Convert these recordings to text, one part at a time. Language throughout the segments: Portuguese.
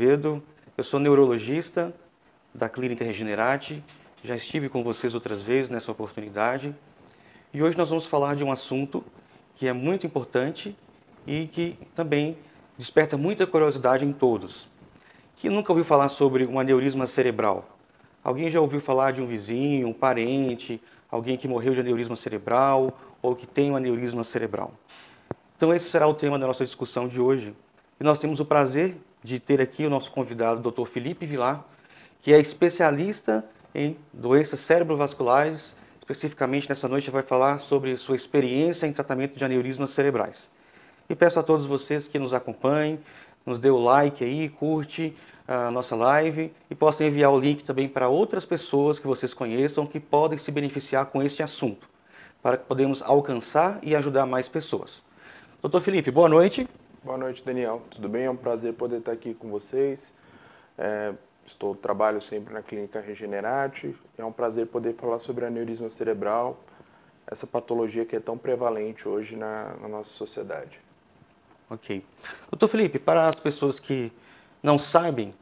Azevedo, eu sou neurologista da Clínica Regenerate, já estive com vocês outras vezes nessa oportunidade e hoje nós vamos falar de um assunto que é muito importante e que também desperta muita curiosidade em todos. Quem nunca ouviu falar sobre um aneurisma cerebral? Alguém já ouviu falar de um vizinho, um parente, alguém que morreu de aneurisma cerebral ou que tem um aneurisma cerebral? Então esse será o tema da nossa discussão de hoje. E nós temos o prazer de ter aqui o nosso convidado, o Dr. Felipe Vilar, que é especialista em doenças cerebrovasculares. Especificamente nessa noite vai falar sobre sua experiência em tratamento de aneurismas cerebrais. E peço a todos vocês que nos acompanhem, nos dê o like aí, curte a nossa live e possam enviar o link também para outras pessoas que vocês conheçam que podem se beneficiar com este assunto, para que podemos alcançar e ajudar mais pessoas. Doutor Felipe, boa noite. Boa noite, Daniel. Tudo bem? É um prazer poder estar aqui com vocês. É, estou trabalho sempre na clínica Regenerate. É um prazer poder falar sobre aneurisma cerebral, essa patologia que é tão prevalente hoje na, na nossa sociedade. Ok. Doutor Felipe, para as pessoas que não sabem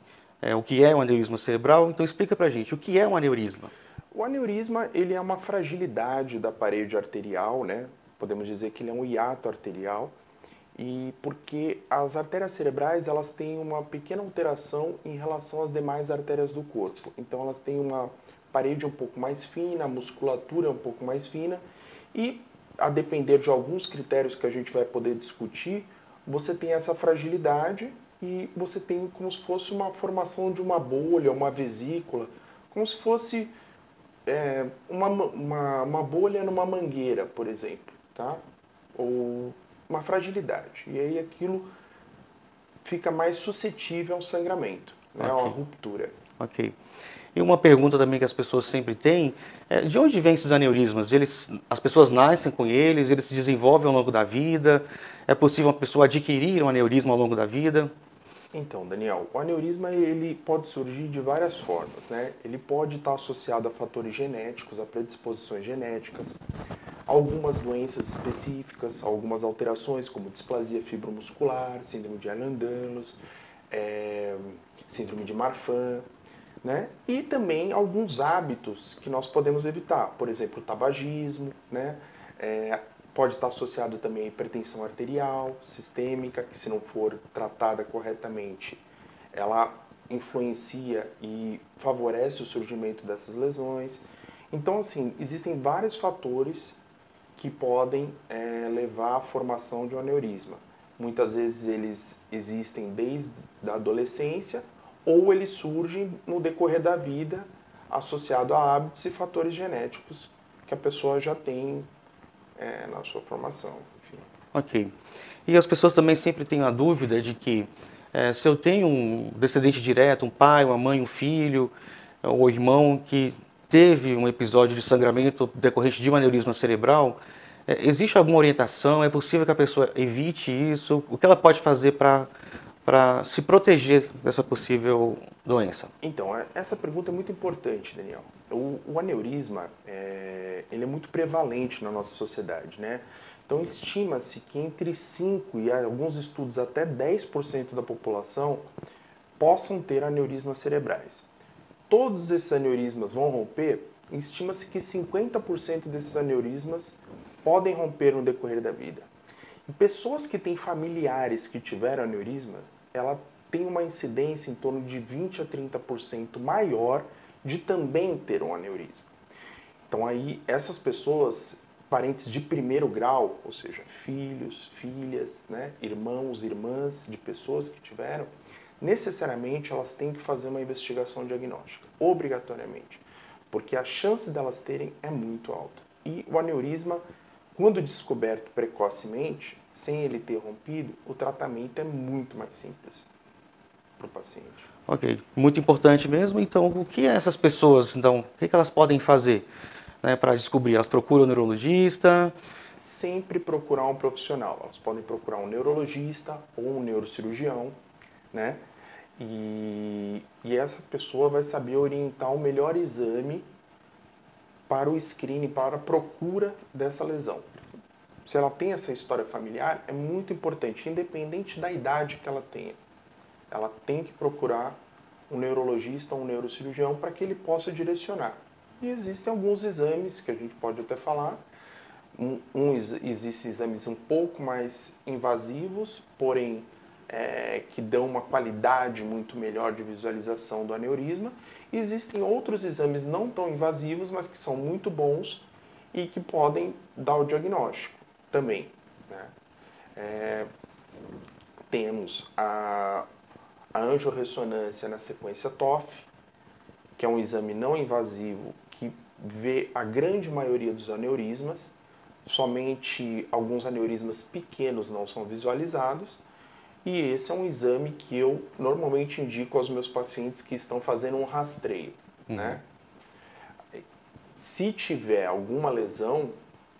é, o que é um aneurisma cerebral, então explica para a gente o que é um aneurisma. O aneurisma ele é uma fragilidade da parede arterial, né? Podemos dizer que ele é um hiato arterial e porque as artérias cerebrais elas têm uma pequena alteração em relação às demais artérias do corpo. Então elas têm uma parede um pouco mais fina, a musculatura um pouco mais fina e a depender de alguns critérios que a gente vai poder discutir, você tem essa fragilidade e você tem como se fosse uma formação de uma bolha, uma vesícula, como se fosse é, uma, uma, uma bolha numa mangueira, por exemplo, tá? Ou uma fragilidade. E aí aquilo fica mais suscetível ao sangramento, né, okay. a uma ruptura. Ok. E uma pergunta também que as pessoas sempre têm é de onde vêm esses aneurismas? Eles, as pessoas nascem com eles, eles se desenvolvem ao longo da vida? É possível uma pessoa adquirir um aneurisma ao longo da vida? Então, Daniel, o aneurisma ele pode surgir de várias formas, né? Ele pode estar associado a fatores genéticos, a predisposições genéticas, algumas doenças específicas, algumas alterações como displasia fibromuscular, síndrome de Ehlers-Danlos, é, síndrome de Marfan, né? E também alguns hábitos que nós podemos evitar, por exemplo, o tabagismo, né? É, Pode estar associado também a hipertensão arterial sistêmica, que se não for tratada corretamente, ela influencia e favorece o surgimento dessas lesões. Então, assim, existem vários fatores que podem é, levar à formação de um aneurisma. Muitas vezes eles existem desde a adolescência ou eles surgem no decorrer da vida associado a hábitos e fatores genéticos que a pessoa já tem é, na sua formação. Enfim. Ok. E as pessoas também sempre têm a dúvida de que é, se eu tenho um descendente direto, um pai, uma mãe, um filho ou irmão que teve um episódio de sangramento decorrente de um aneurisma cerebral, é, existe alguma orientação? É possível que a pessoa evite isso? O que ela pode fazer para para se proteger dessa possível doença? Então, é, essa pergunta é muito importante, Daniel. O, o aneurisma é, ele é muito prevalente na nossa sociedade, né? Então, estima-se que entre 5 e alguns estudos até 10% da população possam ter aneurismas cerebrais. Todos esses aneurismas vão romper? Estima-se que 50% desses aneurismas podem romper no decorrer da vida. E pessoas que têm familiares que tiveram aneurisma ela tem uma incidência em torno de 20 a 30% maior de também ter um aneurisma. Então aí essas pessoas parentes de primeiro grau, ou seja, filhos, filhas, né, irmãos, irmãs de pessoas que tiveram, necessariamente elas têm que fazer uma investigação diagnóstica, obrigatoriamente, porque a chance delas terem é muito alta. E o aneurisma, quando descoberto precocemente, sem ele ter rompido, o tratamento é muito mais simples para o paciente. Ok, muito importante mesmo. Então, o que essas pessoas, então, o que elas podem fazer né, para descobrir? Elas procuram um neurologista? Sempre procurar um profissional. Elas podem procurar um neurologista ou um neurocirurgião, né? E, e essa pessoa vai saber orientar o melhor exame para o screening, para a procura dessa lesão. Se ela tem essa história familiar, é muito importante, independente da idade que ela tenha ela tem que procurar um neurologista um neurocirurgião para que ele possa direcionar. E existem alguns exames que a gente pode até falar. Um, um existem exames um pouco mais invasivos, porém é, que dão uma qualidade muito melhor de visualização do aneurisma. E existem outros exames não tão invasivos, mas que são muito bons e que podem dar o diagnóstico também. Né? É, temos a, a angiorressonância na sequência TOF, que é um exame não invasivo que vê a grande maioria dos aneurismas, somente alguns aneurismas pequenos não são visualizados, e esse é um exame que eu normalmente indico aos meus pacientes que estão fazendo um rastreio. Uhum. Né? Se tiver alguma lesão,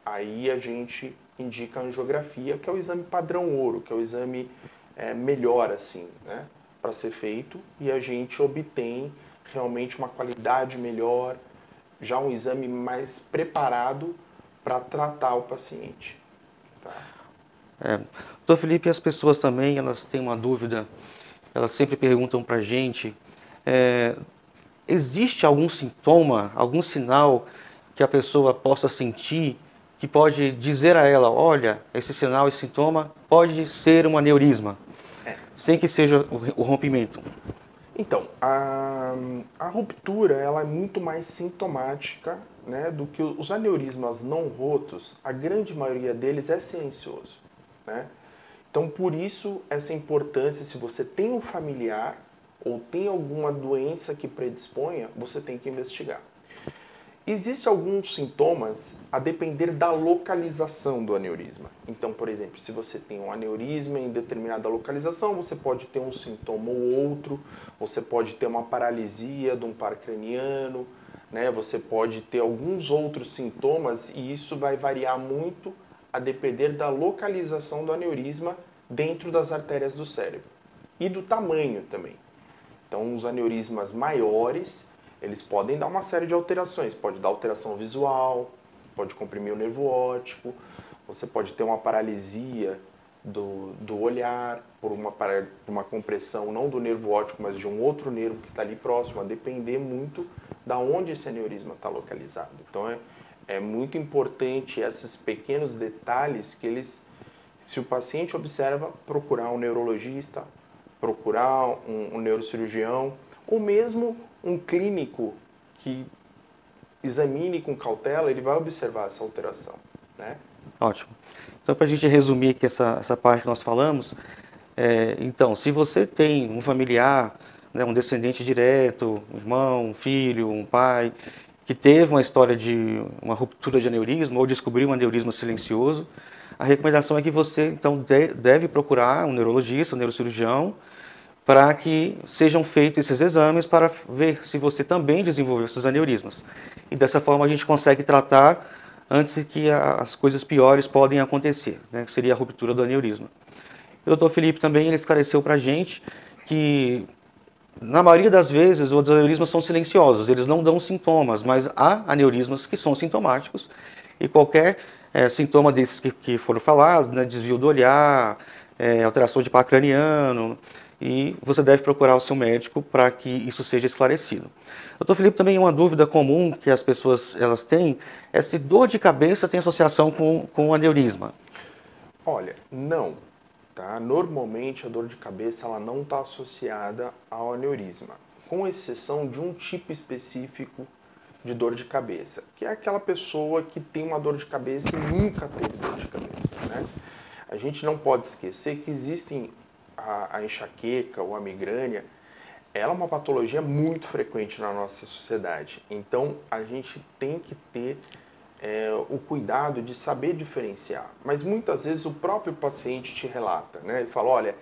aí a gente indica a angiografia, que é o exame padrão ouro, que é o exame é, melhor assim, né? Para ser feito e a gente obtém realmente uma qualidade melhor, já um exame mais preparado para tratar o paciente. Tá? É. Doutor Felipe, as pessoas também, elas têm uma dúvida, elas sempre perguntam para a gente, é, existe algum sintoma, algum sinal que a pessoa possa sentir que pode dizer a ela, olha, esse sinal, esse sintoma pode ser um aneurisma? Sem que seja o rompimento? Então, a, a ruptura ela é muito mais sintomática né, do que os aneurismas não rotos, a grande maioria deles é silencioso. Né? Então, por isso, essa importância, se você tem um familiar ou tem alguma doença que predisponha, você tem que investigar. Existem alguns sintomas a depender da localização do aneurisma. Então, por exemplo, se você tem um aneurisma em determinada localização, você pode ter um sintoma ou outro, você pode ter uma paralisia de um par craniano, né? você pode ter alguns outros sintomas e isso vai variar muito a depender da localização do aneurisma dentro das artérias do cérebro e do tamanho também. Então, os aneurismas maiores eles podem dar uma série de alterações. Pode dar alteração visual, pode comprimir o nervo óptico, você pode ter uma paralisia do, do olhar por uma, uma compressão não do nervo óptico, mas de um outro nervo que está ali próximo, a depender muito da onde esse aneurisma está localizado. Então é, é muito importante esses pequenos detalhes que eles, se o paciente observa, procurar um neurologista, procurar um, um neurocirurgião, ou mesmo um clínico que examine com cautela, ele vai observar essa alteração. Né? Ótimo. Então, para a gente resumir aqui essa, essa parte que nós falamos, é, então, se você tem um familiar, né, um descendente direto, um irmão, um filho, um pai, que teve uma história de uma ruptura de aneurisma ou descobriu um aneurisma silencioso, a recomendação é que você, então, de, deve procurar um neurologista, um neurocirurgião, para que sejam feitos esses exames para ver se você também desenvolveu esses aneurismas. E dessa forma a gente consegue tratar antes que as coisas piores podem acontecer, né, que seria a ruptura do aneurisma. O doutor Felipe também ele esclareceu para a gente que, na maioria das vezes, os aneurismas são silenciosos, eles não dão sintomas, mas há aneurismas que são sintomáticos e qualquer é, sintoma desses que, que foram falados, né, desvio do olhar, é, alteração de par craniano, e você deve procurar o seu médico para que isso seja esclarecido. Doutor Felipe, também uma dúvida comum que as pessoas elas têm é se dor de cabeça tem associação com, com aneurisma. Olha, não. Tá? Normalmente a dor de cabeça ela não está associada ao aneurisma, com exceção de um tipo específico de dor de cabeça, que é aquela pessoa que tem uma dor de cabeça e nunca teve dor de cabeça. Né? A gente não pode esquecer que existem a, a enxaqueca ou a migrânia, ela é uma patologia muito frequente na nossa sociedade. Então a gente tem que ter é, o cuidado de saber diferenciar. Mas muitas vezes o próprio paciente te relata, né? Ele fala, olha,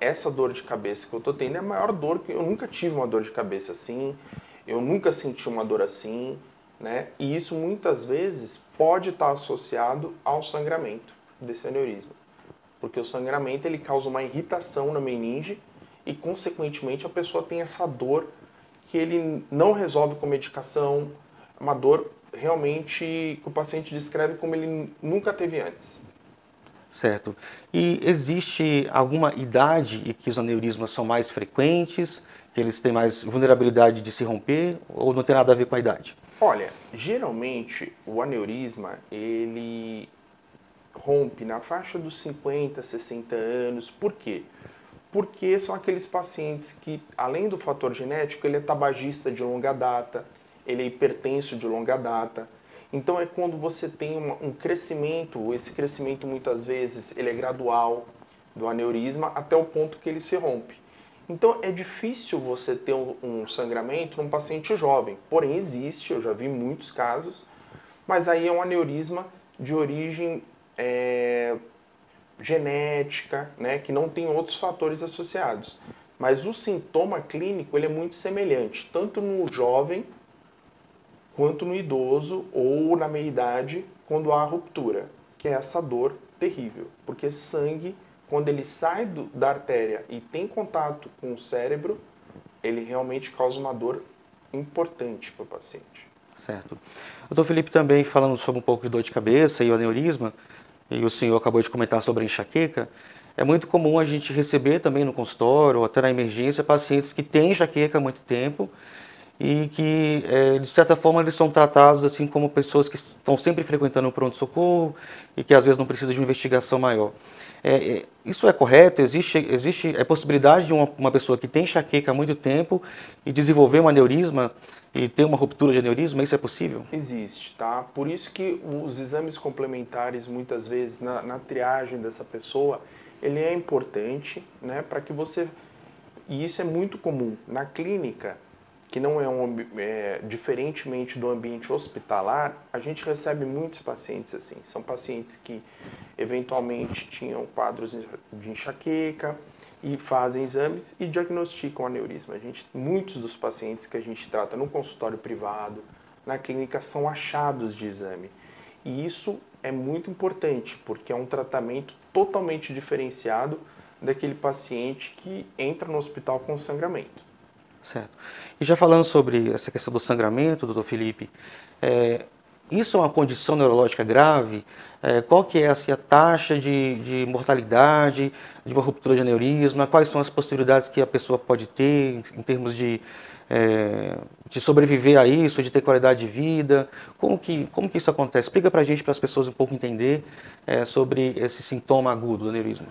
essa dor de cabeça que eu tô tendo é a maior dor que eu nunca tive uma dor de cabeça assim, eu nunca senti uma dor assim, né? E isso muitas vezes pode estar associado ao sangramento desse aneurisma. Porque o sangramento ele causa uma irritação na meninge e consequentemente a pessoa tem essa dor que ele não resolve com medicação, é uma dor realmente que o paciente descreve como ele nunca teve antes. Certo. E existe alguma idade em que os aneurismas são mais frequentes, que eles têm mais vulnerabilidade de se romper, ou não tem nada a ver com a idade? Olha, geralmente o aneurisma ele rompe na faixa dos 50, 60 anos. Por quê? Porque são aqueles pacientes que, além do fator genético, ele é tabagista de longa data, ele é hipertenso de longa data. Então é quando você tem um crescimento, esse crescimento muitas vezes ele é gradual do aneurisma até o ponto que ele se rompe. Então é difícil você ter um sangramento num paciente jovem, porém existe, eu já vi muitos casos, mas aí é um aneurisma de origem é, genética, né, que não tem outros fatores associados. Mas o sintoma clínico ele é muito semelhante, tanto no jovem quanto no idoso ou na meia-idade, quando há ruptura, que é essa dor terrível, porque sangue, quando ele sai do, da artéria e tem contato com o cérebro, ele realmente causa uma dor importante para o paciente. Certo. Doutor Felipe também falando sobre um pouco de dor de cabeça e o aneurisma, e o senhor acabou de comentar sobre a enxaqueca, é muito comum a gente receber também no consultório ou até na emergência pacientes que têm enxaqueca há muito tempo e que, é, de certa forma, eles são tratados assim como pessoas que estão sempre frequentando o pronto-socorro e que às vezes não precisam de uma investigação maior. É, é, isso é correto? Existe, existe a é possibilidade de uma, uma, pessoa que tem enxaqueca há muito tempo e desenvolver um aneurisma e ter uma ruptura de aneurisma? Isso é possível? Existe, tá? Por isso que os exames complementares, muitas vezes, na, na triagem dessa pessoa, ele é importante, né? Para que você... E isso é muito comum. Na clínica, que não é um é, diferentemente do ambiente hospitalar, a gente recebe muitos pacientes assim. São pacientes que eventualmente tinham quadros de enxaqueca e fazem exames e diagnosticam aneurisma. A gente, muitos dos pacientes que a gente trata no consultório privado, na clínica, são achados de exame. E isso é muito importante, porque é um tratamento totalmente diferenciado daquele paciente que entra no hospital com sangramento. Certo. E já falando sobre essa questão do sangramento, doutor Felipe, é, isso é uma condição neurológica grave? É, qual que é assim, a taxa de, de, mortalidade de uma ruptura de aneurisma? Quais são as possibilidades que a pessoa pode ter em, em termos de, é, de sobreviver a isso, de ter qualidade de vida? Como que, como que isso acontece? Explica para a gente, para as pessoas um pouco entender é, sobre esse sintoma agudo do aneurisma.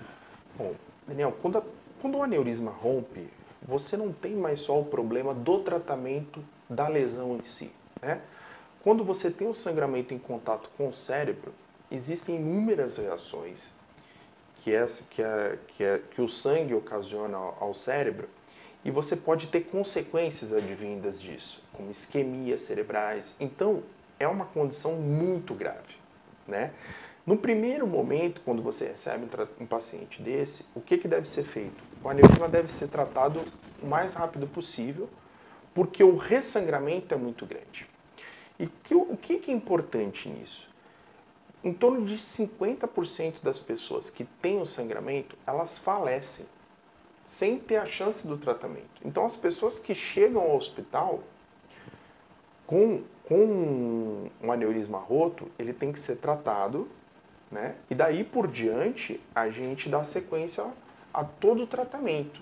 Bom, Daniel, quando, a, quando o aneurisma rompe, você não tem mais só o problema do tratamento da lesão em si. Né? Quando você tem o sangramento em contato com o cérebro, existem inúmeras reações que, essa, que, é, que, é, que o sangue ocasiona ao cérebro e você pode ter consequências advindas disso, como isquemias cerebrais. Então, é uma condição muito grave. Né? No primeiro momento, quando você recebe um, um paciente desse, o que, que deve ser feito? O aneurisma deve ser tratado o mais rápido possível, porque o ressangramento é muito grande. E que, o que, é importante nisso? Em torno de 50% das pessoas que têm o sangramento, elas falecem sem ter a chance do tratamento. Então, as pessoas que chegam ao hospital com, com um aneurisma roto, ele tem que ser tratado né? E daí por diante, a gente dá sequência a todo o tratamento.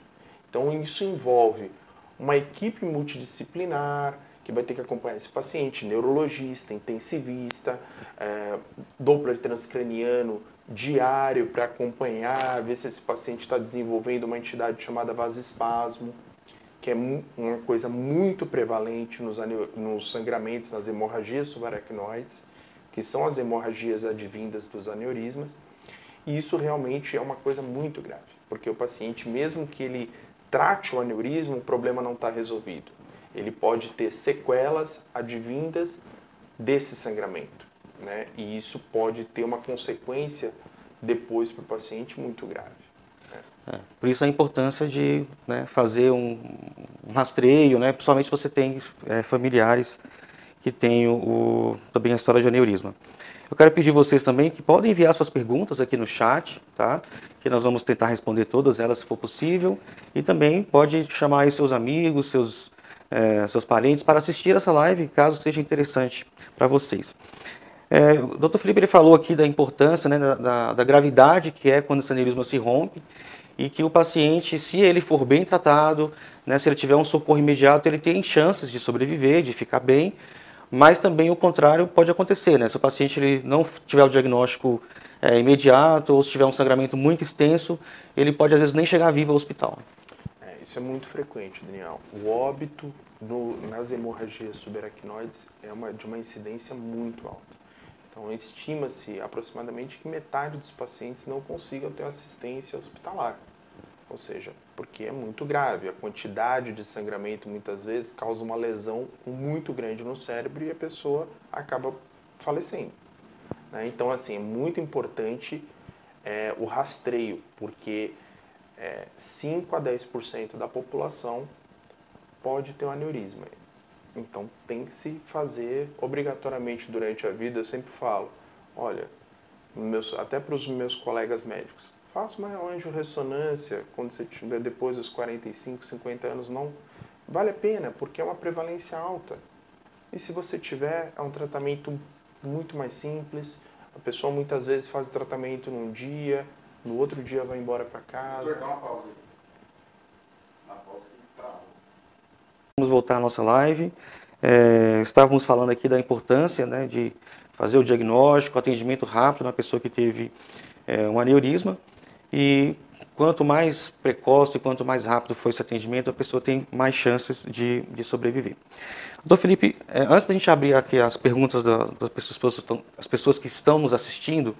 Então, isso envolve uma equipe multidisciplinar que vai ter que acompanhar esse paciente, neurologista, intensivista, é, Doppler transcraniano diário para acompanhar, ver se esse paciente está desenvolvendo uma entidade chamada vasoespasmo. que é uma coisa muito prevalente nos, nos sangramentos, nas hemorragias subaracnoides, que são as hemorragias advindas dos aneurismas. E isso realmente é uma coisa muito grave, porque o paciente, mesmo que ele trate o aneurisma, o problema não está resolvido. Ele pode ter sequelas advindas desse sangramento, né? E isso pode ter uma consequência depois para o paciente muito grave. É, por isso a importância de né, fazer um, um, rastreio, né, principalmente se você tem é, familiares que têm o, o, também a história de aneurisma. Eu quero pedir vocês também que podem enviar suas perguntas aqui no chat, tá? Que nós vamos tentar responder todas elas se for possível. E também pode chamar aí seus amigos, seus, é, seus parentes para assistir essa live, caso seja interessante para vocês. É, o Dr. Felipe ele falou aqui da importância, né, da, da, da gravidade que é quando esse aneurisma se rompe e que o paciente, se ele for bem tratado, né, se ele tiver um socorro imediato, ele tem chances de sobreviver, de ficar bem, mas também o contrário pode acontecer, né? Se o paciente ele não tiver o diagnóstico é, imediato ou se tiver um sangramento muito extenso, ele pode às vezes nem chegar vivo ao hospital. Isso é muito frequente, Daniel. O óbito no, nas hemorragias subaracnoides é uma, de uma incidência muito alta. Então, estima-se aproximadamente que metade dos pacientes não consigam ter assistência hospitalar. Ou seja, porque é muito grave. A quantidade de sangramento muitas vezes causa uma lesão muito grande no cérebro e a pessoa acaba falecendo. Né? Então, assim, é muito importante é, o rastreio, porque é, 5 a 10% da população pode ter um aneurisma. Então, tem que se fazer obrigatoriamente durante a vida. Eu sempre falo, olha, meus, até para os meus colegas médicos, Faça uma angiorressonância quando você tiver depois dos 45, 50 anos, não vale a pena, porque é uma prevalência alta. E se você tiver, é um tratamento muito mais simples. A pessoa muitas vezes faz tratamento num dia, no outro dia vai embora para casa. Vou uma pausa. Vamos voltar à nossa live. É, estávamos falando aqui da importância né, de fazer o diagnóstico, atendimento rápido na pessoa que teve é, um aneurisma. E quanto mais precoce, quanto mais rápido for esse atendimento, a pessoa tem mais chances de, de sobreviver. Doutor Felipe, é, antes da gente abrir aqui as perguntas das pessoas, as pessoas que estão nos assistindo,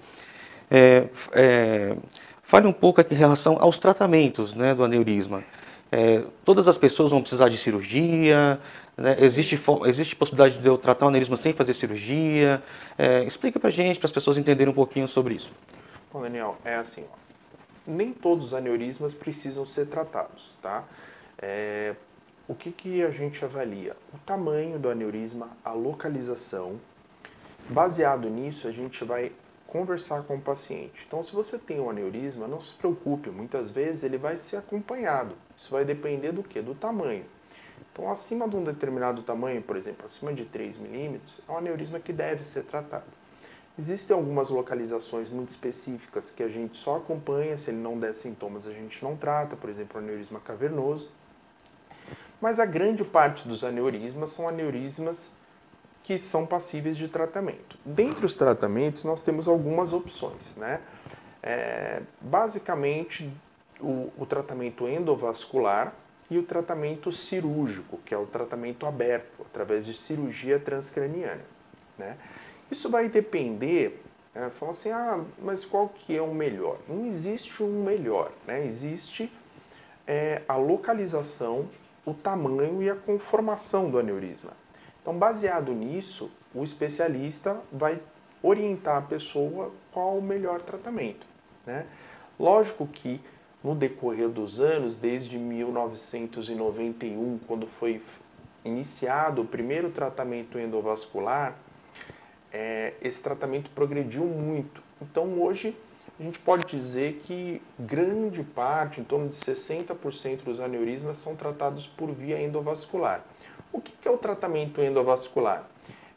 é, é, fale um pouco aqui em relação aos tratamentos né, do aneurisma. É, todas as pessoas vão precisar de cirurgia? Né? Existe, existe possibilidade de eu tratar o aneurisma sem fazer cirurgia? É, explica para gente, para as pessoas entenderem um pouquinho sobre isso. Bom, Daniel, é assim, ó nem todos os aneurismas precisam ser tratados, tá? É, o que, que a gente avalia? O tamanho do aneurisma, a localização. Baseado nisso, a gente vai conversar com o paciente. Então, se você tem um aneurisma, não se preocupe, muitas vezes ele vai ser acompanhado. Isso vai depender do que? Do tamanho. Então, acima de um determinado tamanho, por exemplo, acima de 3 milímetros, é um aneurisma que deve ser tratado. Existem algumas localizações muito específicas que a gente só acompanha, se ele não der sintomas a gente não trata, por exemplo, aneurisma cavernoso. Mas a grande parte dos aneurismas são aneurismas que são passíveis de tratamento. Dentre os tratamentos, nós temos algumas opções. Né? É, basicamente, o, o tratamento endovascular e o tratamento cirúrgico, que é o tratamento aberto, através de cirurgia transcraniana. Né? Isso vai depender, é, assim, ah, mas qual que é o melhor? Não existe um melhor, né? Existe é, a localização, o tamanho e a conformação do aneurisma. Então, baseado nisso, o especialista vai orientar a pessoa qual o melhor tratamento. Né? Lógico que no decorrer dos anos, desde 1991, quando foi iniciado o primeiro tratamento endovascular, é, esse tratamento progrediu muito. Então hoje a gente pode dizer que grande parte, em torno de 60% dos aneurismas são tratados por via endovascular. O que é o tratamento endovascular?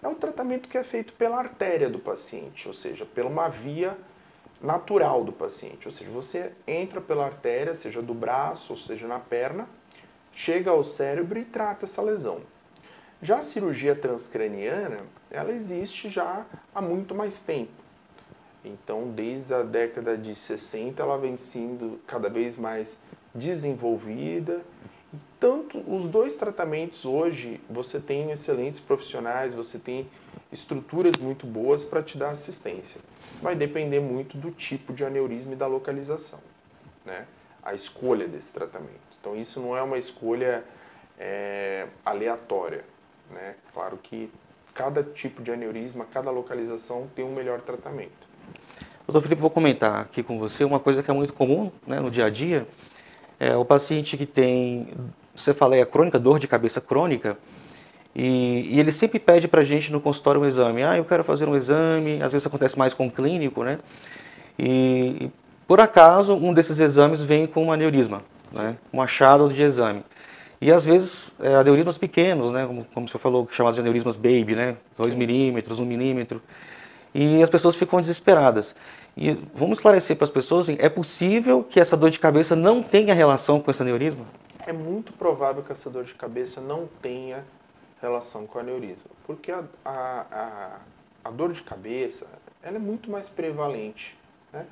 É o tratamento que é feito pela artéria do paciente, ou seja, pela uma via natural do paciente. Ou seja, você entra pela artéria, seja do braço ou seja na perna, chega ao cérebro e trata essa lesão. Já a cirurgia transcraniana, ela existe já há muito mais tempo. Então, desde a década de 60, ela vem sendo cada vez mais desenvolvida Tanto os dois tratamentos hoje, você tem excelentes profissionais, você tem estruturas muito boas para te dar assistência. Vai depender muito do tipo de aneurisma e da localização, né? A escolha desse tratamento. Então isso não é uma escolha é, aleatória, né? Claro que cada tipo de aneurisma, cada localização tem um melhor tratamento. Doutor Felipe, vou comentar aqui com você uma coisa que é muito comum né, no dia a dia. É o paciente que tem cefaleia crônica, dor de cabeça crônica, e, e ele sempre pede para a gente no consultório um exame. Ah, eu quero fazer um exame, às vezes acontece mais com o clínico, né? E, e por acaso, um desses exames vem com um aneurisma, né? um achado de exame. E às vezes é, aneurismas pequenos, né? como, como o senhor falou, chamados de aneurismas baby, né? 2 milímetros, 1 milímetro e as pessoas ficam desesperadas. E vamos esclarecer para as pessoas, assim, é possível que essa dor de cabeça não tenha relação com esse aneurisma? É muito provável que essa dor de cabeça não tenha relação com o aneurisma, porque a, a, a, a dor de cabeça ela é muito mais prevalente. Né?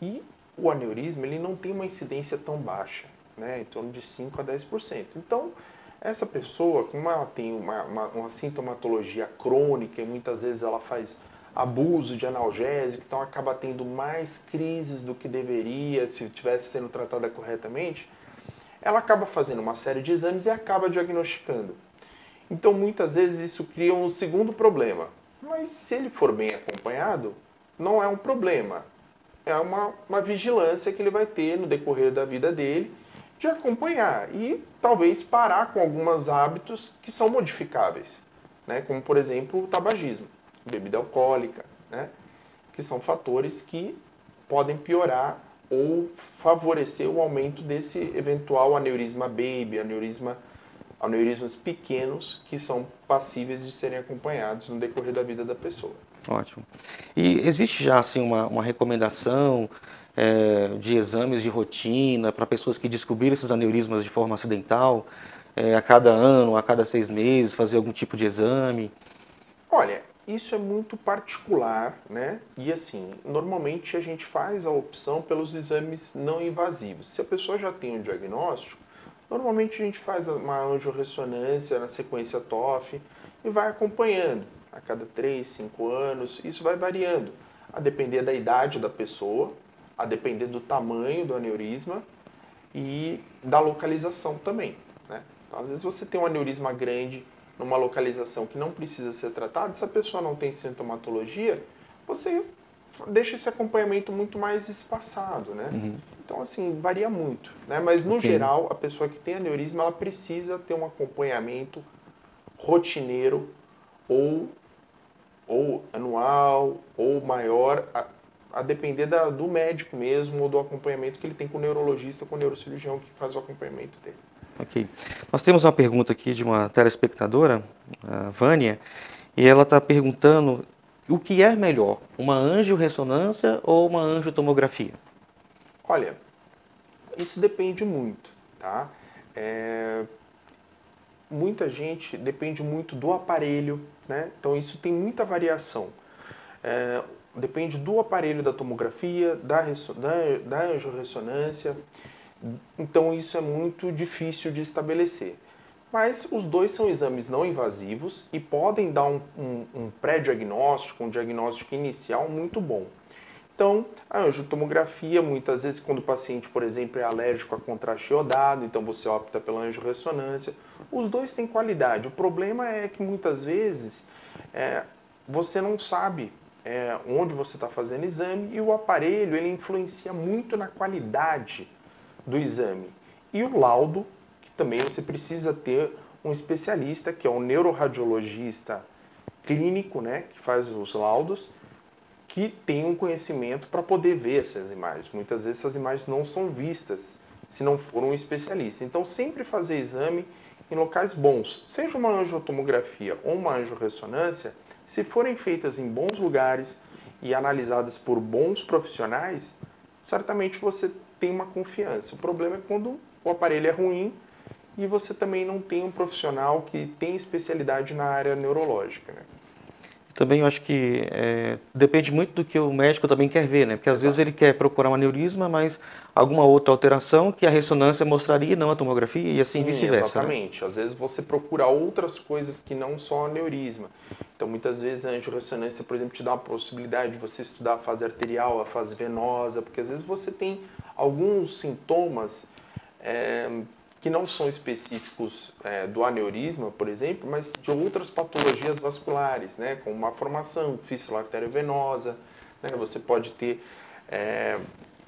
E o aneurisma ele não tem uma incidência tão baixa, né? em torno de 5 a 10%. Então, essa pessoa, como ela tem uma, uma, uma sintomatologia crônica e muitas vezes ela faz abuso de analgésico, então acaba tendo mais crises do que deveria se estivesse sendo tratada corretamente, ela acaba fazendo uma série de exames e acaba diagnosticando. Então muitas vezes isso cria um segundo problema. Mas se ele for bem acompanhado, não é um problema. É uma, uma vigilância que ele vai ter no decorrer da vida dele de acompanhar e talvez parar com alguns hábitos que são modificáveis, né? como por exemplo o tabagismo bebida alcoólica, né? que são fatores que podem piorar ou favorecer o aumento desse eventual aneurisma baby, aneurisma, aneurismas pequenos que são passíveis de serem acompanhados no decorrer da vida da pessoa. Ótimo. E existe já assim uma, uma recomendação é, de exames de rotina para pessoas que descobriram esses aneurismas de forma acidental, é, a cada ano, a cada seis meses, fazer algum tipo de exame? Olha, isso é muito particular, né? E assim, normalmente a gente faz a opção pelos exames não invasivos. Se a pessoa já tem um diagnóstico, normalmente a gente faz uma angiorressonância na sequência TOF e vai acompanhando a cada 3, 5 anos. Isso vai variando, a depender da idade da pessoa, a depender do tamanho do aneurisma e da localização também. Né? Então, às vezes você tem um aneurisma grande numa localização que não precisa ser tratada, se a pessoa não tem sintomatologia, você deixa esse acompanhamento muito mais espaçado, né? Uhum. Então, assim, varia muito, né? Mas, no okay. geral, a pessoa que tem aneurisma, ela precisa ter um acompanhamento rotineiro ou, ou anual ou maior, a, a depender da, do médico mesmo ou do acompanhamento que ele tem com o neurologista, com o neurocirurgião que faz o acompanhamento dele. Ok. Nós temos uma pergunta aqui de uma telespectadora, a Vânia, e ela está perguntando o que é melhor, uma angiorressonância ou uma angiotomografia? Olha, isso depende muito, tá? É... Muita gente depende muito do aparelho, né? Então isso tem muita variação. É... Depende do aparelho da tomografia, da, da, da angiorressonância. Então isso é muito difícil de estabelecer. Mas os dois são exames não invasivos e podem dar um, um, um pré-diagnóstico, um diagnóstico inicial muito bom. Então, a angiotomografia, muitas vezes, quando o paciente, por exemplo, é alérgico a contraste iodado, então você opta pela angiorressonância. Os dois têm qualidade. O problema é que muitas vezes é, você não sabe é, onde você está fazendo exame e o aparelho ele influencia muito na qualidade do exame. E o laudo, que também você precisa ter um especialista, que é um neuroradiologista clínico, né, que faz os laudos, que tem um conhecimento para poder ver essas imagens. Muitas vezes essas imagens não são vistas se não for um especialista. Então, sempre fazer exame em locais bons, seja uma angiotomografia ou uma angiorressonância, se forem feitas em bons lugares e analisadas por bons profissionais, certamente você tem uma confiança. O problema é quando o aparelho é ruim e você também não tem um profissional que tem especialidade na área neurológica. Né? Também eu acho que é, depende muito do que o médico também quer ver, né? Porque às Exato. vezes ele quer procurar um aneurisma, mas alguma outra alteração que a ressonância mostraria, não a tomografia, e assim vice-versa. Né? Exatamente. Né? Às vezes você procura outras coisas que não só aneurisma. Então, muitas vezes a angiorressonância, por exemplo, te dá a possibilidade de você estudar a fase arterial, a fase venosa, porque às vezes você tem alguns sintomas é, que não são específicos é, do aneurisma, por exemplo, mas de outras patologias vasculares, né, como uma formação fístula arteriovenosa, né, você pode ter, é,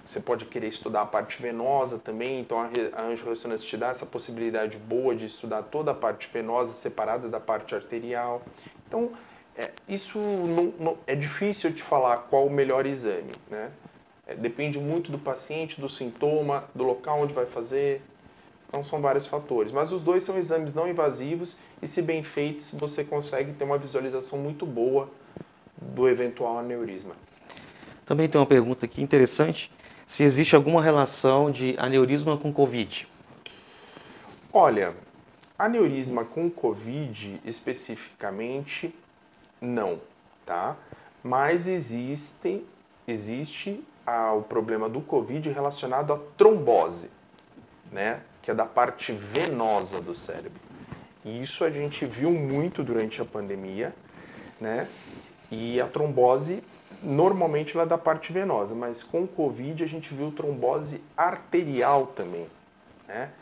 você pode querer estudar a parte venosa também, então a, a te dá essa possibilidade boa de estudar toda a parte venosa separada da parte arterial. Então, é, isso não, não, é difícil te falar qual o melhor exame, né? É, depende muito do paciente, do sintoma, do local onde vai fazer, então são vários fatores. Mas os dois são exames não invasivos e, se bem feitos, você consegue ter uma visualização muito boa do eventual aneurisma. Também tem uma pergunta aqui interessante: se existe alguma relação de aneurisma com Covid? Olha, aneurisma com Covid especificamente, não, tá? Mas existe, existe ah, o problema do Covid relacionado à trombose, né? que é da parte venosa do cérebro. E isso a gente viu muito durante a pandemia, né? E a trombose normalmente ela é da parte venosa, mas com o Covid a gente viu trombose arterial também, né?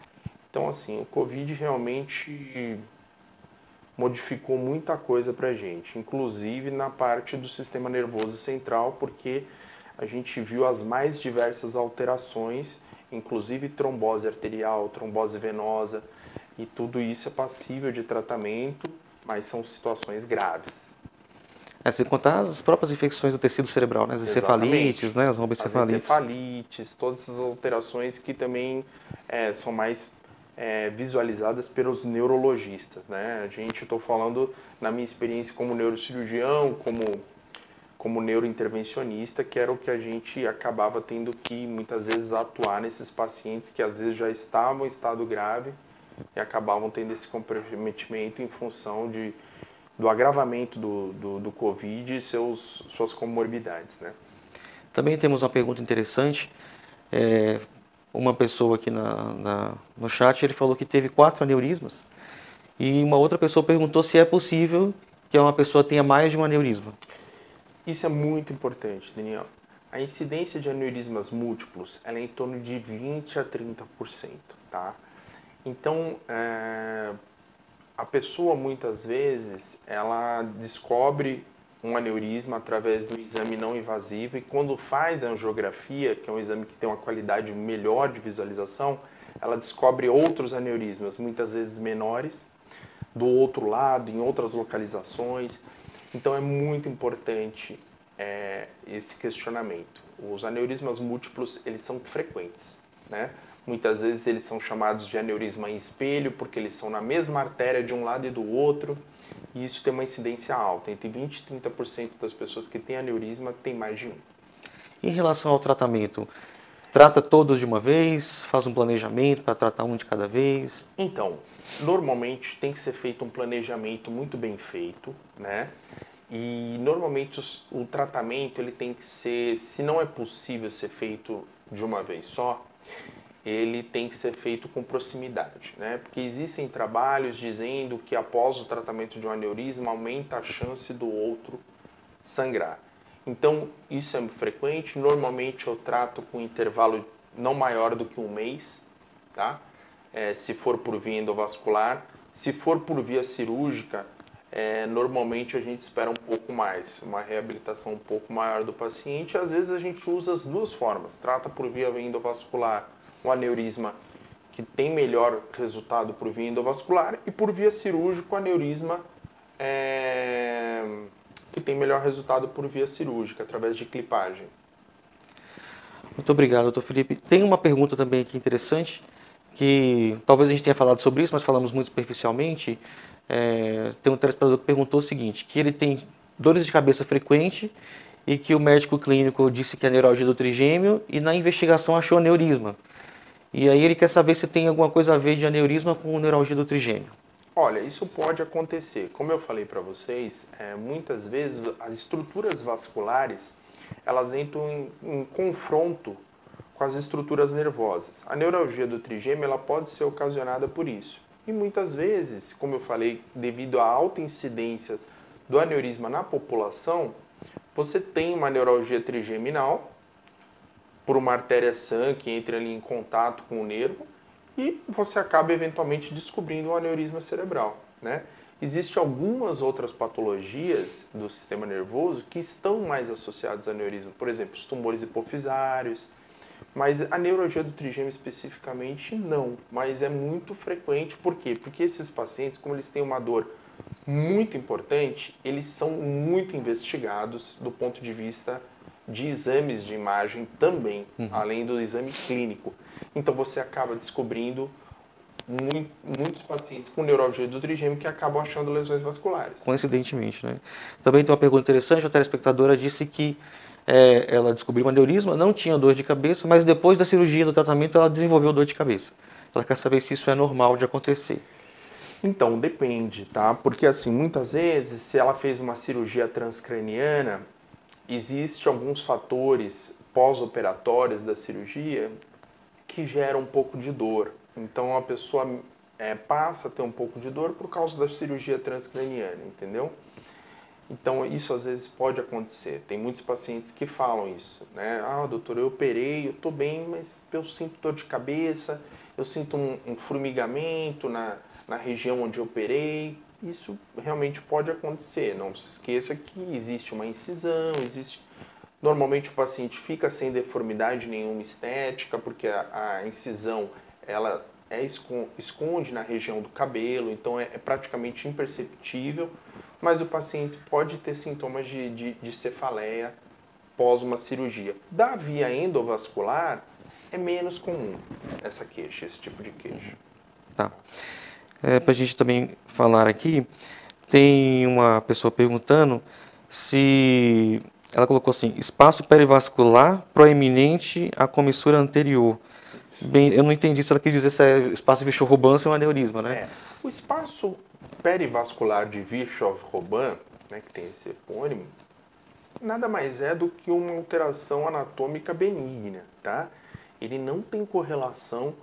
Então assim, o Covid realmente modificou muita coisa para a gente, inclusive na parte do sistema nervoso central, porque a gente viu as mais diversas alterações inclusive trombose arterial, trombose venosa, e tudo isso é passível de tratamento, mas são situações graves. É, sem contar as próprias infecções do tecido cerebral, né? as encefalites, né? as romboencefalites. As encefalites, todas essas alterações que também é, são mais é, visualizadas pelos neurologistas. Né? A gente, estou falando na minha experiência como neurocirurgião, como como neurointervencionista, que era o que a gente acabava tendo que muitas vezes atuar nesses pacientes que às vezes já estavam em estado grave e acabavam tendo esse comprometimento em função de, do agravamento do, do, do Covid e seus, suas comorbidades. Né? Também temos uma pergunta interessante. É, uma pessoa aqui na, na, no chat ele falou que teve quatro aneurismas e uma outra pessoa perguntou se é possível que uma pessoa tenha mais de um aneurisma. Isso é muito importante, Daniel. A incidência de aneurismas múltiplos é em torno de 20 a 30%, tá? Então, é, a pessoa muitas vezes ela descobre um aneurisma através do exame não invasivo e quando faz a angiografia, que é um exame que tem uma qualidade melhor de visualização, ela descobre outros aneurismas, muitas vezes menores, do outro lado, em outras localizações. Então é muito importante é, esse questionamento. Os aneurismas múltiplos eles são frequentes, né? Muitas vezes eles são chamados de aneurisma em espelho porque eles são na mesma artéria de um lado e do outro e isso tem uma incidência alta. Entre 20 e 30% das pessoas que têm aneurisma têm mais de um. Em relação ao tratamento, trata todos de uma vez? Faz um planejamento para tratar um de cada vez? Então, normalmente tem que ser feito um planejamento muito bem feito, né? E normalmente os, o tratamento ele tem que ser, se não é possível ser feito de uma vez só, ele tem que ser feito com proximidade, né? Porque existem trabalhos dizendo que após o tratamento de um aneurisma aumenta a chance do outro sangrar. Então, isso é frequente. Normalmente eu trato com intervalo não maior do que um mês, tá? é, se for por via endovascular. Se for por via cirúrgica, é, normalmente a gente espera um pouco mais, uma reabilitação um pouco maior do paciente. Às vezes a gente usa as duas formas, trata por via endovascular um aneurisma que tem melhor resultado por via endovascular e por via cirúrgica o aneurisma é, que tem melhor resultado por via cirúrgica, através de clipagem. Muito obrigado, doutor Felipe. Tem uma pergunta também aqui interessante que talvez a gente tenha falado sobre isso, mas falamos muito superficialmente. É, tem um telespectador que perguntou o seguinte, que ele tem dores de cabeça frequente e que o médico clínico disse que é neuralgia do trigêmeo e na investigação achou aneurisma. E aí ele quer saber se tem alguma coisa a ver de aneurisma com neuralgia do trigêmeo. Olha, isso pode acontecer. Como eu falei para vocês, é, muitas vezes as estruturas vasculares elas entram em, em, confronto com as estruturas nervosas. A neuralgia do trigêmeo ela pode ser ocasionada por isso. E muitas vezes, como eu falei, devido à alta incidência do aneurisma na população, você tem uma neuralgia trigeminal por uma artéria sã que entra ali em contato com o nervo e você acaba eventualmente descobrindo um aneurisma cerebral, né? Existem algumas outras patologias do sistema nervoso que estão mais associadas ao aneurisma, por exemplo, os tumores hipofisários, mas a neurologia do trigêmeo especificamente não, mas é muito frequente, por quê? Porque esses pacientes, como eles têm uma dor muito importante, eles são muito investigados do ponto de vista de exames de imagem também, uhum. além do exame clínico. Então você acaba descobrindo muitos pacientes com neurologia do trigêmeo que acabam achando lesões vasculares. Coincidentemente, né? Também tem uma pergunta interessante, a telespectadora disse que é, ela descobriu um aneurisma, não tinha dor de cabeça, mas depois da cirurgia, do tratamento, ela desenvolveu dor de cabeça. Ela quer saber se isso é normal de acontecer. Então, depende, tá? Porque assim, muitas vezes, se ela fez uma cirurgia transcraniana, existe alguns fatores pós-operatórios da cirurgia que geram um pouco de dor. Então a pessoa é, passa a ter um pouco de dor por causa da cirurgia transcraniana, entendeu? Então isso às vezes pode acontecer. Tem muitos pacientes que falam isso, né? Ah, doutor, eu operei, eu tô bem, mas eu sinto dor de cabeça, eu sinto um, um formigamento na, na região onde eu operei. Isso realmente pode acontecer. Não se esqueça que existe uma incisão, existe Normalmente o paciente fica sem deformidade nenhuma estética, porque a, a incisão ela é esconde na região do cabelo, então é, é, praticamente imperceptível, mas o paciente pode ter sintomas de, de, de cefaleia pós uma cirurgia. Da via endovascular é menos comum essa queixa, esse tipo de queixa. Tá. É, Para a gente também falar aqui, tem uma pessoa perguntando se ela colocou assim: espaço perivascular proeminente à comissura anterior. Bem, eu não entendi se ela quis dizer se é espaço Virchow-Robin ou um aneurisma, né? É. O espaço perivascular de Virchow-Robin, né, que tem esse epônimo, nada mais é do que uma alteração anatômica benigna, tá? Ele não tem correlação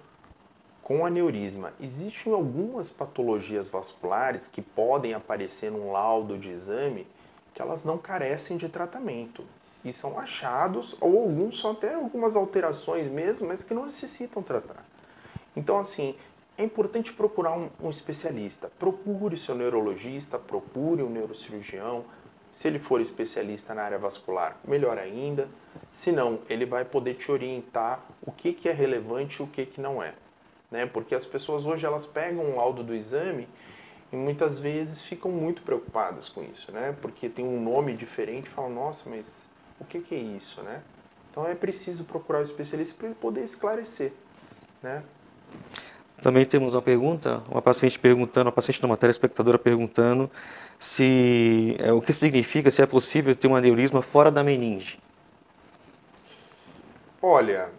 com aneurisma. Existem algumas patologias vasculares que podem aparecer num laudo de exame que elas não carecem de tratamento e são achados, ou alguns são até algumas alterações mesmo, mas que não necessitam tratar. Então, assim, é importante procurar um, um especialista. Procure seu neurologista, procure um neurocirurgião. Se ele for especialista na área vascular, melhor ainda. Se não, ele vai poder te orientar o que, que é relevante e o que, que não é. Né? Porque as pessoas hoje elas pegam um laudo do exame e muitas vezes ficam muito preocupadas com isso, né? Porque tem um nome diferente falam, nossa, mas o que, que é isso, né? Então é preciso procurar o especialista para ele poder esclarecer, né? Também temos uma pergunta, uma paciente perguntando, uma paciente não, uma telespectadora perguntando se é, o que significa, se é possível ter um aneurisma fora da meninge. Olha,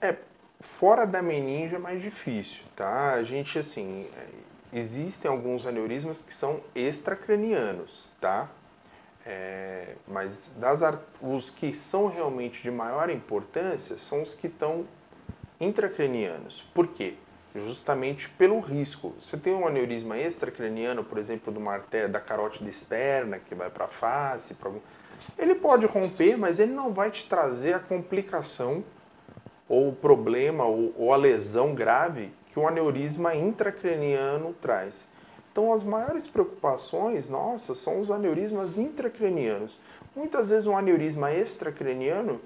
é fora da meninge é mais difícil, tá? A gente assim, existem alguns aneurismas que são extracranianos, tá? É, mas das, os que são realmente de maior importância são os que estão intracranianos. Por quê? Justamente pelo risco. Você tem um aneurisma extracraniano, por exemplo, de uma da carótida externa que vai para a face, pra... ele pode romper, mas ele não vai te trazer a complicação ou o problema ou, ou a lesão grave que um aneurisma intracraniano traz. Então, as maiores preocupações nossas são os aneurismas intracranianos. Muitas vezes, um aneurisma extracraniano,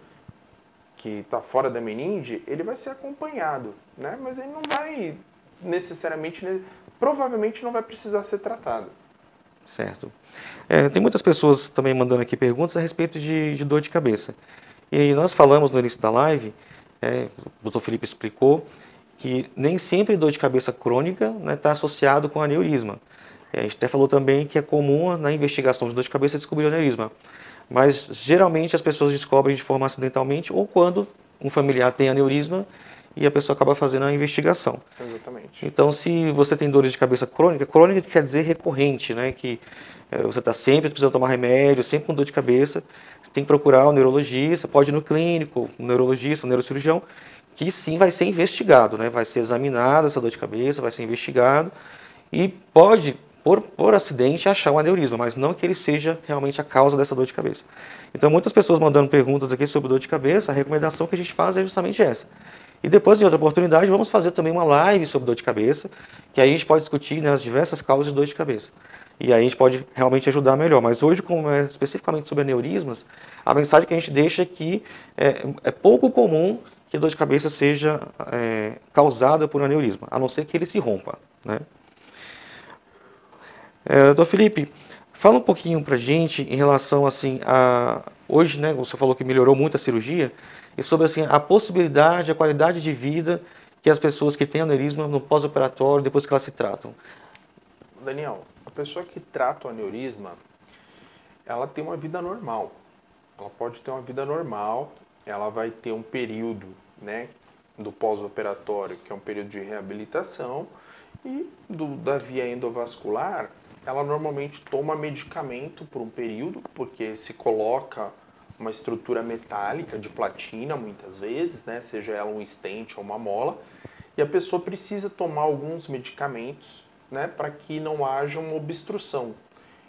que está fora da meninge, ele vai ser acompanhado, né? mas ele não vai necessariamente, provavelmente não vai precisar ser tratado. Certo. É, tem muitas pessoas também mandando aqui perguntas a respeito de, de dor de cabeça. E nós falamos no início da live, é, o Dr. Felipe explicou, que nem sempre dor de cabeça crônica está né, tá associado com aneurisma. É, a gente até falou também que é comum na investigação de dor de cabeça descobrir aneurisma. Mas geralmente as pessoas descobrem de forma acidentalmente ou quando um familiar tem aneurisma e a pessoa acaba fazendo a investigação. Exatamente. Então, se você tem dores de cabeça crônica, crônica quer dizer recorrente, né? Que você está sempre precisando tomar remédio, sempre com dor de cabeça, você tem que procurar o um neurologista, pode ir no clínico, um neurologista, um neurocirurgião, que sim vai ser investigado, né? Vai ser examinada essa dor de cabeça, vai ser investigado e pode, por, por acidente, achar um aneurisma, mas não que ele seja realmente a causa dessa dor de cabeça. Então, muitas pessoas mandando perguntas aqui sobre dor de cabeça, a recomendação que a gente faz é justamente essa. E depois, em outra oportunidade, vamos fazer também uma live sobre dor de cabeça, que aí a gente pode discutir né, as diversas causas de dor de cabeça. E aí a gente pode realmente ajudar melhor. Mas hoje, como é especificamente sobre aneurismas, a mensagem que a gente deixa é que é, é pouco comum que a dor de cabeça seja é, causada por aneurisma, a não ser que ele se rompa. Né? É, doutor Felipe, fala um pouquinho para gente em relação assim a hoje, né? Você falou que melhorou muito a cirurgia e sobre assim a possibilidade, a qualidade de vida que as pessoas que têm aneurisma no pós-operatório depois que elas se tratam. Daniel, pessoa que trata o aneurisma, ela tem uma vida normal. Ela pode ter uma vida normal, ela vai ter um período, né, do pós-operatório, que é um período de reabilitação, e do, da via endovascular, ela normalmente toma medicamento por um período, porque se coloca uma estrutura metálica de platina, muitas vezes, né, seja ela um stent ou uma mola, e a pessoa precisa tomar alguns medicamentos né, para que não haja uma obstrução.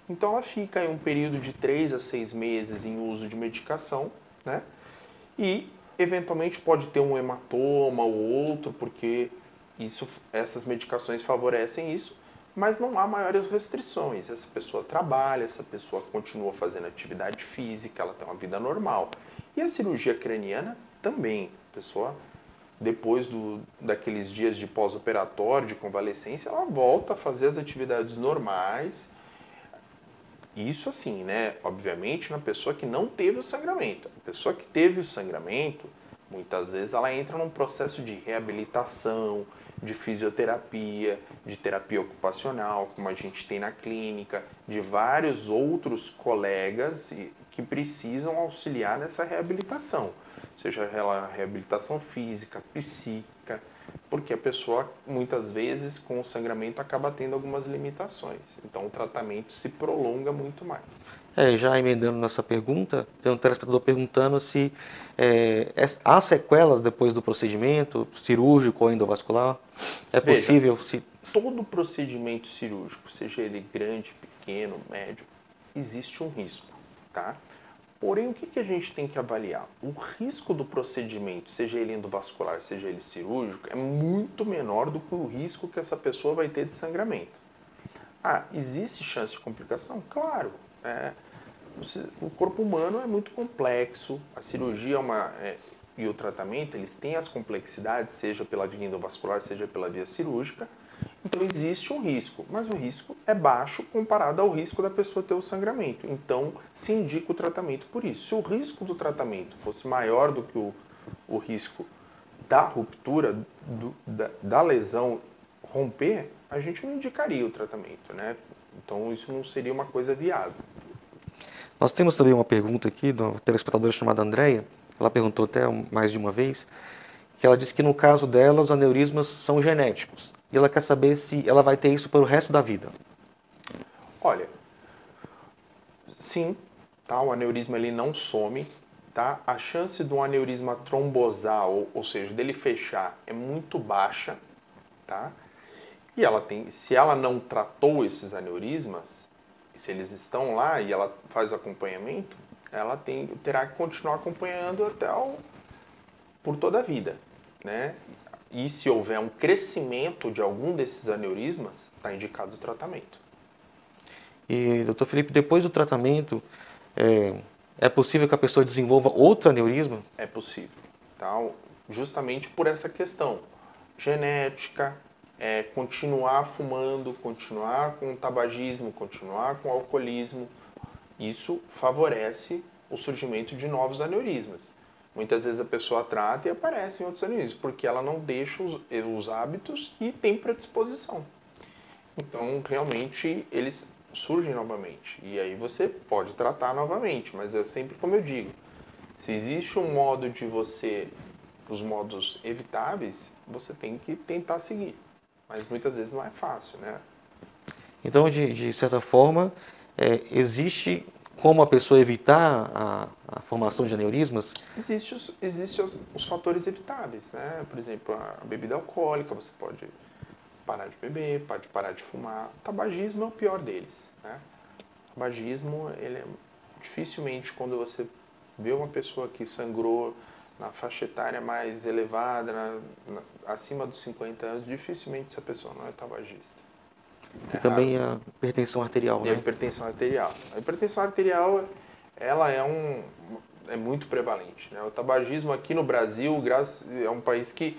Então ela fica em um período de 3 a 6 meses em uso de medicação, né, e eventualmente pode ter um hematoma ou outro, porque isso, essas medicações favorecem isso, mas não há maiores restrições. Essa pessoa trabalha, essa pessoa continua fazendo atividade física, ela tem uma vida normal. E a cirurgia craniana também. A pessoa depois do, daqueles dias de pós-operatório, de convalescência, ela volta a fazer as atividades normais. Isso assim, né? Obviamente na pessoa que não teve o sangramento. A pessoa que teve o sangramento, muitas vezes ela entra num processo de reabilitação, de fisioterapia, de terapia ocupacional, como a gente tem na clínica, de vários outros colegas que precisam auxiliar nessa reabilitação seja ela reabilitação física, psíquica, porque a pessoa muitas vezes com o sangramento acaba tendo algumas limitações. Então o tratamento se prolonga muito mais. É, já emendando nessa pergunta, tem um telespectador perguntando se é, é, há sequelas depois do procedimento cirúrgico ou endovascular. É Veja, possível se. Todo procedimento cirúrgico, seja ele grande, pequeno, médio, existe um risco, tá? Porém, o que, que a gente tem que avaliar? O risco do procedimento, seja ele endovascular, seja ele cirúrgico, é muito menor do que o risco que essa pessoa vai ter de sangramento. Ah, existe chance de complicação? Claro. É, o corpo humano é muito complexo, a cirurgia é uma, é, e o tratamento, eles têm as complexidades, seja pela via endovascular, seja pela via cirúrgica, então existe um risco, mas o risco é baixo comparado ao risco da pessoa ter o sangramento. Então se indica o tratamento por isso. Se o risco do tratamento fosse maior do que o, o risco da ruptura, do, da, da lesão romper, a gente não indicaria o tratamento, né? Então isso não seria uma coisa viável. Nós temos também uma pergunta aqui de uma telespectadora chamada Andréia. Ela perguntou até mais de uma vez que ela disse que no caso dela os aneurismas são genéticos e ela quer saber se ela vai ter isso pelo resto da vida. Olha, sim, tá? O aneurisma ele não some, tá? A chance um aneurisma trombosar, ou, ou seja, dele fechar, é muito baixa, tá? E ela tem, se ela não tratou esses aneurismas, se eles estão lá e ela faz acompanhamento, ela tem, terá que continuar acompanhando até o, por toda a vida, né? E se houver um crescimento de algum desses aneurismas, está indicado o tratamento. E, doutor Felipe, depois do tratamento, é, é, possível que a pessoa desenvolva outro aneurisma? É possível, tá? justamente por essa questão genética, é, continuar fumando, continuar com o tabagismo, continuar com o alcoolismo, isso favorece o surgimento de novos aneurismas. Muitas vezes a pessoa trata e aparece em outros aneurismas, porque ela não deixa os, os hábitos e tem predisposição. Então, realmente, eles surgem novamente. E aí você pode tratar novamente, mas é sempre como eu digo: se existe um modo de você os modos evitáveis, você tem que tentar seguir. Mas muitas vezes não é fácil, né? Então, de, de certa forma, é, existe como a pessoa evitar a, a formação de aneurismas? Existem os, existe os, os, fatores evitáveis, né? Por exemplo, a bebida alcoólica, você pode parar de beber, pode parar de fumar. O tabagismo é o pior deles, né? O tabagismo, ele é dificilmente quando você vê uma pessoa que sangrou na faixa etária mais elevada, na, na, acima dos 50 anos, dificilmente essa pessoa não é tabagista. E também a hipertensão arterial, e né? a hipertensão arterial. A hipertensão arterial, ela é um é muito prevalente. Né? O tabagismo aqui no Brasil é um país que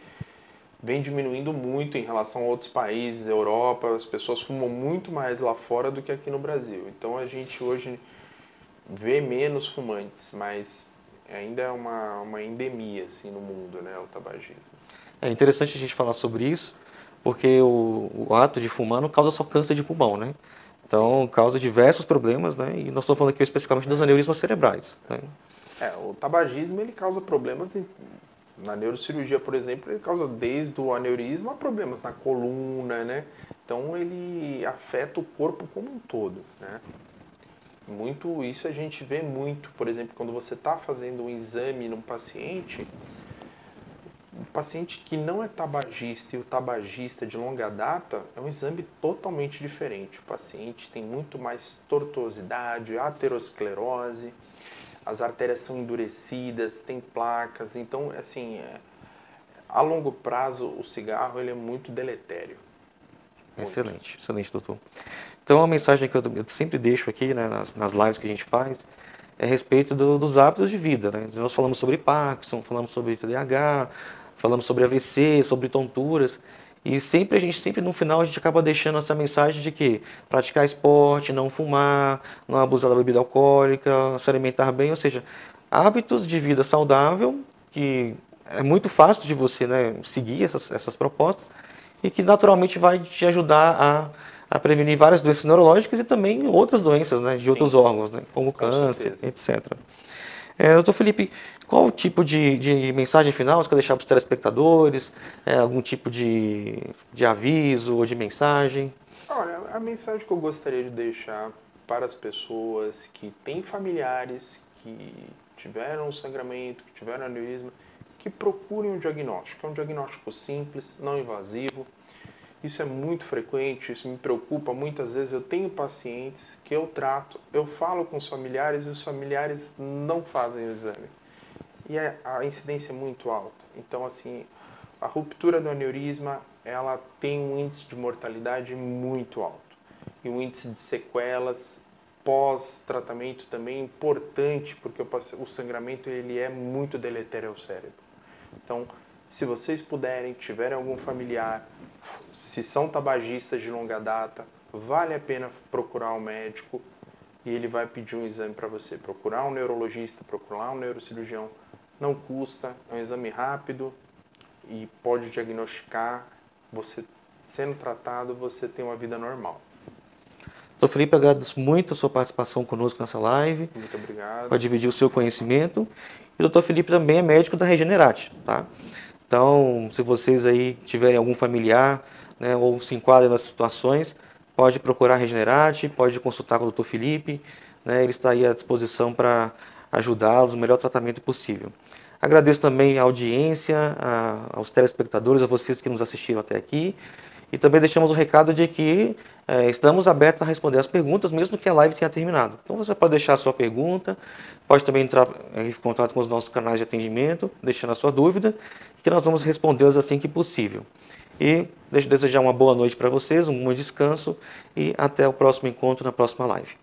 vem diminuindo muito em relação a outros países, Europa, as pessoas fumam muito mais lá fora do que aqui no Brasil. Então a gente hoje vê menos fumantes, mas ainda é uma, uma endemia assim, no mundo, né, o tabagismo. É interessante a gente falar sobre isso, porque o, o ato de fumar não causa só câncer de pulmão, né? Então, Sim. causa diversos problemas, né? E nós estamos falando aqui especificamente dos aneurismas cerebrais. Né? É, o tabagismo ele causa problemas em, na neurocirurgia, por exemplo, ele causa desde o aneurisma a problemas na coluna, né? Então ele afeta o corpo como um todo, né? Muito isso a gente vê muito, por exemplo, quando você está fazendo um exame num paciente, paciente que não é tabagista e o tabagista de longa data é um exame totalmente diferente. O paciente tem muito mais tortuosidade, aterosclerose, as artérias são endurecidas, tem placas, então assim, é, a longo prazo o cigarro ele é muito deletério. Excelente, excelente, doutor. Então, a mensagem que eu, sempre deixo aqui né, nas, nas lives que a gente faz é a respeito do, dos hábitos de vida. Né? Nós falamos sobre Parkinson, falamos sobre TDAH, falamos sobre AVC, sobre tonturas. E sempre a gente, sempre no final, a gente acaba deixando essa mensagem de que praticar esporte, não fumar, não abusar da bebida alcoólica, se alimentar bem, ou seja, hábitos de vida saudável que é muito fácil de você né, seguir essas, essas propostas e que naturalmente vai te ajudar a, a prevenir várias doenças neurológicas e também outras doenças né, de Sim. outros órgãos, né, como Com câncer, certeza. etc. É, doutor Felipe, qual o tipo de, de mensagem final você quer deixar para os telespectadores? É, algum tipo de, de aviso ou de mensagem? Olha, a mensagem que eu gostaria de deixar para as pessoas que têm familiares que tiveram sangramento, que tiveram aneurisma, que procurem um diagnóstico. É um diagnóstico simples, não invasivo. Isso é muito frequente, isso me preocupa. Muitas vezes eu tenho pacientes que eu trato, eu falo com os familiares e os familiares não fazem o exame. E é, a incidência é muito alta. Então, assim, a ruptura do aneurisma, ela tem um índice de mortalidade muito alto. E um índice de sequelas pós-tratamento também importante, porque o sangramento ele é muito deletério ao cérebro. Então, se vocês puderem, tiverem algum familiar, se são tabagistas de longa data, vale a pena procurar um médico e ele vai pedir um exame para você. Procurar um neurologista, procurar um neurocirurgião, não custa, é um exame rápido e pode diagnosticar. Você sendo tratado, você tem uma vida normal. Doutor Felipe, agradeço muito a sua participação conosco nessa live. Muito obrigado. Para dividir o seu conhecimento. E o doutor Felipe também é médico da Regenerate, tá? Então, se vocês aí tiverem algum familiar, né, ou se enquadram nas situações, pode procurar a Regenerate, pode consultar com o doutor Felipe, né, ele está aí à disposição para ajudá-los no melhor tratamento possível. Agradeço também a audiência, a, aos telespectadores, a vocês que nos assistiram até aqui. E também deixamos o recado de que é, estamos abertos a responder as perguntas, mesmo que a live tenha terminado. Então você pode deixar a sua pergunta, pode também entrar em contato com os nossos canais de atendimento, deixando a sua dúvida, que nós vamos respondê-las assim que possível. E deixo desejar uma boa noite para vocês, um bom descanso e até o próximo encontro na próxima live.